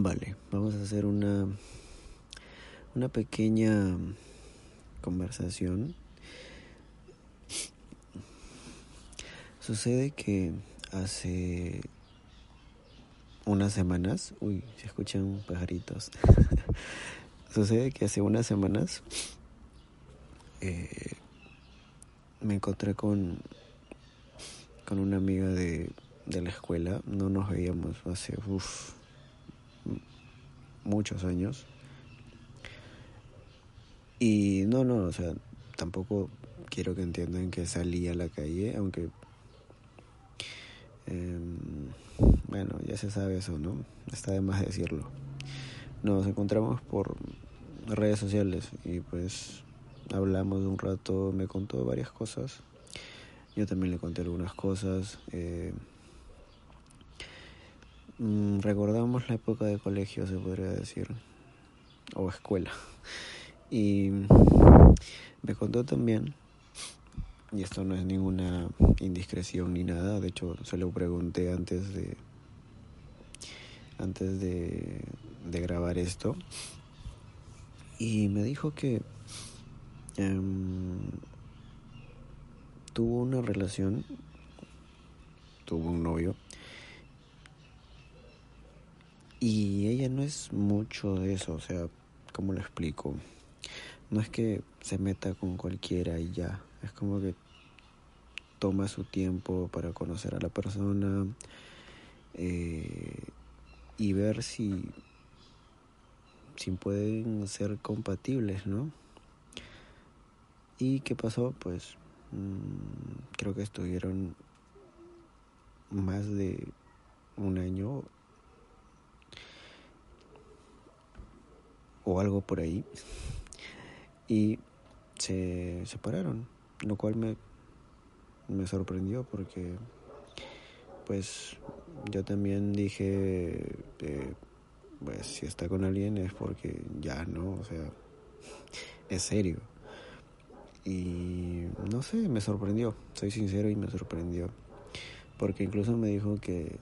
Vale, vamos a hacer una, una pequeña conversación. Sucede que hace unas semanas, uy, se escuchan pajaritos. Sucede que hace unas semanas eh, me encontré con, con una amiga de, de la escuela. No nos veíamos hace uf, muchos años. Y no, no, o sea, tampoco quiero que entiendan que salí a la calle, aunque... Eh, bueno, ya se sabe eso, ¿no? Está de más decirlo. Nos encontramos por redes sociales y pues hablamos un rato, me contó varias cosas. Yo también le conté algunas cosas. Eh, recordamos la época de colegio, se podría decir, o escuela. Y me contó también, y esto no es ninguna indiscreción ni nada, de hecho se lo pregunté antes de antes de, grabar esto y me dijo que um, tuvo una relación, tuvo un novio y ella no es mucho de eso, o sea, ¿cómo lo explico? No es que se meta con cualquiera y ya, es como que toma su tiempo para conocer a la persona eh, y ver si, si pueden ser compatibles, ¿no? ¿Y qué pasó? Pues mmm, creo que estuvieron más de un año o algo por ahí. Y se separaron, lo cual me, me sorprendió porque pues yo también dije, eh, pues si está con alguien es porque ya no, o sea, es serio. Y no sé, me sorprendió, soy sincero y me sorprendió. Porque incluso me dijo que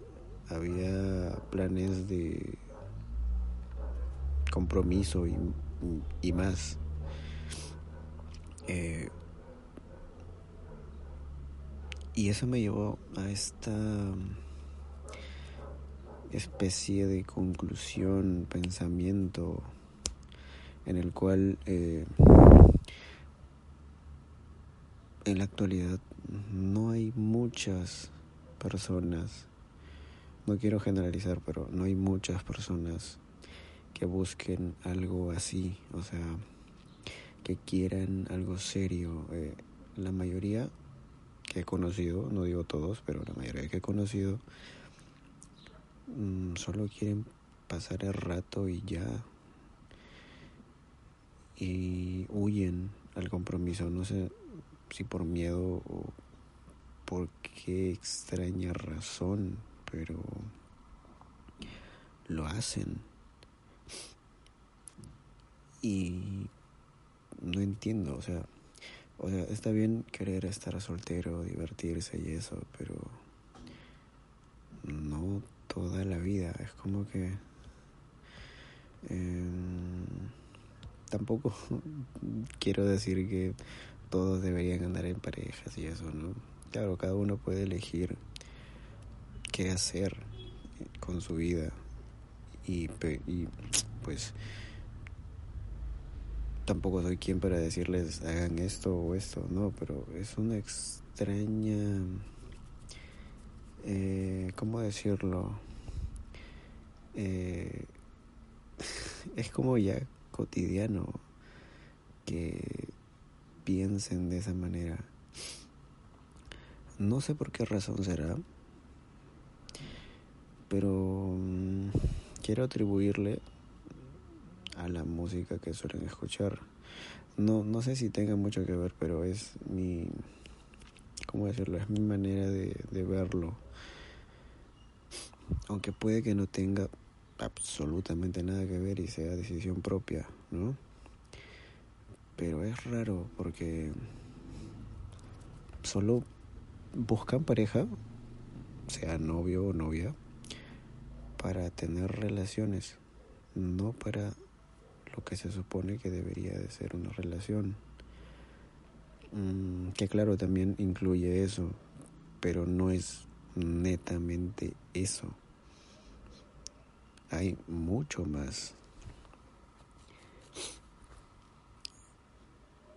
había planes de compromiso y, más. Eh, y eso me llevó a esta especie de conclusión, pensamiento, en el cual eh, en la actualidad no hay muchas personas, no quiero generalizar, pero no hay muchas personas que busquen algo así, o sea, que quieran algo serio. Eh, la mayoría que he conocido, no digo todos, pero la mayoría que he conocido, mmm, solo quieren pasar el rato y ya. Y huyen al compromiso, no sé si por miedo o por qué extraña razón, pero lo hacen. Y no entiendo, o sea, o sea, está bien querer estar soltero, divertirse y eso, pero no toda la vida. Es como que eh, tampoco quiero decir que todos deberían andar en parejas y eso, ¿no? Claro, cada uno puede elegir qué hacer con su vida y pues tampoco soy quien para decirles hagan esto o esto, no, pero es una extraña, eh, ¿cómo decirlo? Eh, es como ya cotidiano que piensen de esa manera. No sé por qué razón será, pero um, quiero atribuirle la música que suelen escuchar. No, no sé si tenga mucho que ver, pero es mi, ¿cómo decirlo? Es mi manera de, de verlo. Aunque puede que no tenga absolutamente nada que ver y sea decisión propia, ¿no? Pero es raro porque solo buscan pareja, sea novio o novia, para tener relaciones no para lo que se supone que debería de ser una relación. Mm, que claro, también incluye eso, pero no es netamente eso. Hay mucho más.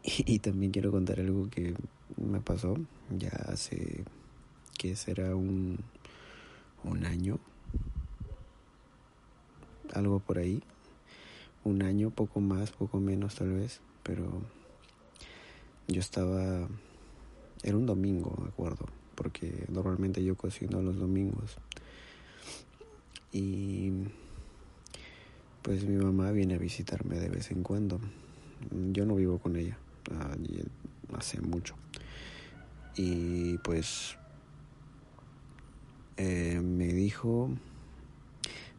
Y, también quiero contar algo que me pasó ya hace que será un, un año, algo por ahí, un año, poco más, poco menos tal vez, pero yo estaba, era un domingo, me acuerdo, porque normalmente yo cocino los domingos. Y pues mi mamá viene a visitarme de vez en cuando. Yo no vivo con ella, hace mucho. Y pues eh, me dijo,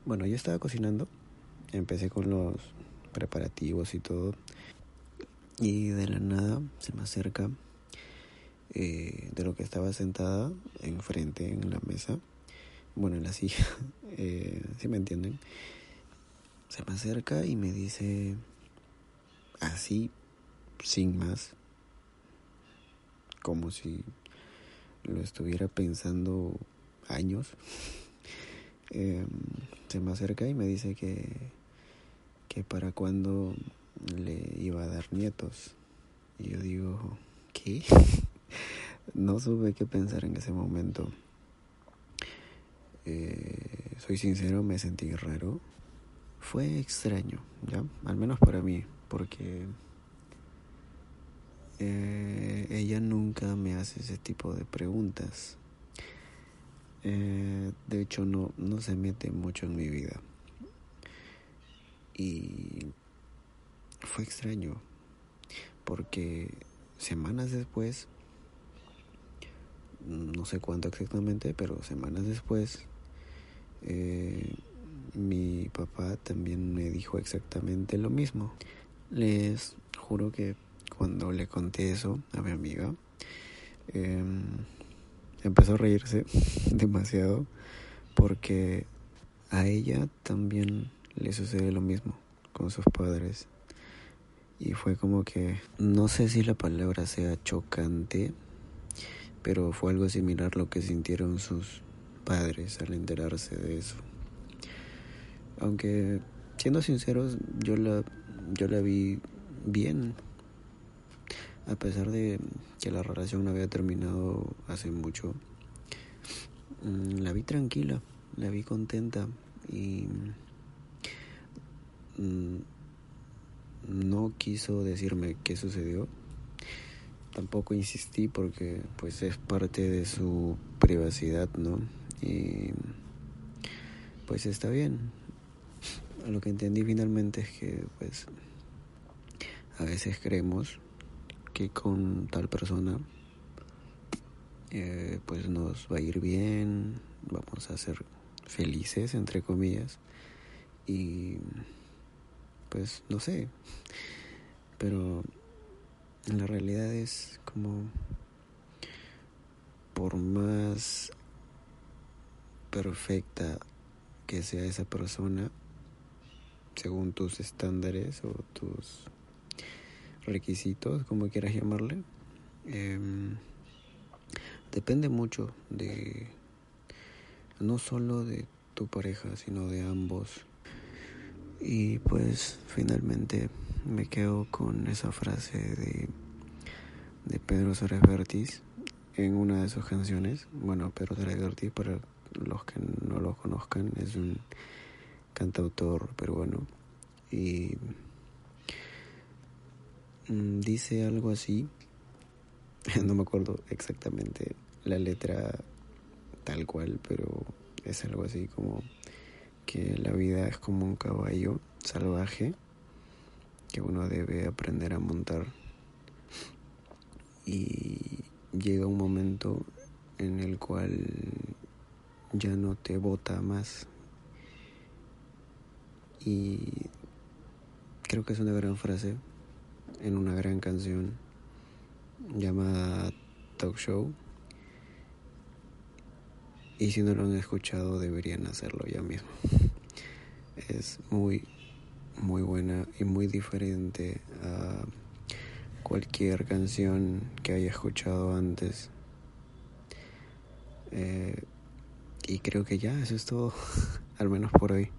bueno, yo estaba cocinando, empecé con los preparativos y todo, y de la nada se me acerca eh, de lo que estaba sentada enfrente en la mesa, bueno, en la silla, eh, si me entienden, se me acerca y me dice así, sin más, como si lo estuviera pensando años, em, se me acerca y me dice que, que para cuando le iba a dar nietos. Y yo digo, ¿qué? no supe qué pensar en ese momento. Eh, soy sincero, me sentí raro. Fue extraño, ¿ya? Al menos para mí, porque eh, ella nunca me hace ese tipo de preguntas. Eh, de hecho, no, no se mete mucho en mi vida. Y fue extraño, porque semanas después, no sé cuánto exactamente, pero semanas después, eh, mi papá también me dijo exactamente lo mismo. Les juro que cuando le conté eso a mi amiga, em, empezó a reírse demasiado porque a ella también le sucede lo mismo con sus padres. Y fue como que, no sé si la palabra sea chocante, pero fue algo similar lo que sintieron sus padres al enterarse de eso. Aunque, siendo sinceros, yo la, yo la vi bien, a pesar de que la relación no había terminado hace mucho. Mm, la vi tranquila, la vi contenta y no quiso decirme qué sucedió. Tampoco insistí porque pues es parte de su privacidad, ¿no? Y pues está bien. Lo que entendí finalmente es que pues a veces creemos que con tal persona eh, pues nos va a ir bien, vamos a ser felices entre comillas y pues no sé, pero la realidad es como por más perfecta que sea esa persona, según tus estándares o tus requisitos, como quieras llamarle, em, depende mucho de no solo de tu pareja, sino de ambos y pues finalmente me quedo con esa frase de, de Pedro Suárez en una de sus canciones. Bueno, Pedro Suárez para los que no lo conozcan, es un cantautor peruano. Y mm, dice algo así, no me acuerdo exactamente la letra tal cual, pero es algo así como que la vida es como un caballo salvaje que uno debe aprender a montar. Y llega un momento en el cual ya no te bota más. Y creo que es una gran frase en una gran canción llamada Talk Show y si no lo han escuchado deberían hacerlo ya mismo. Es muy, muy buena y muy diferente a cualquier canción que haya escuchado antes. Eh, y creo que ya, eso es todo, al menos por hoy.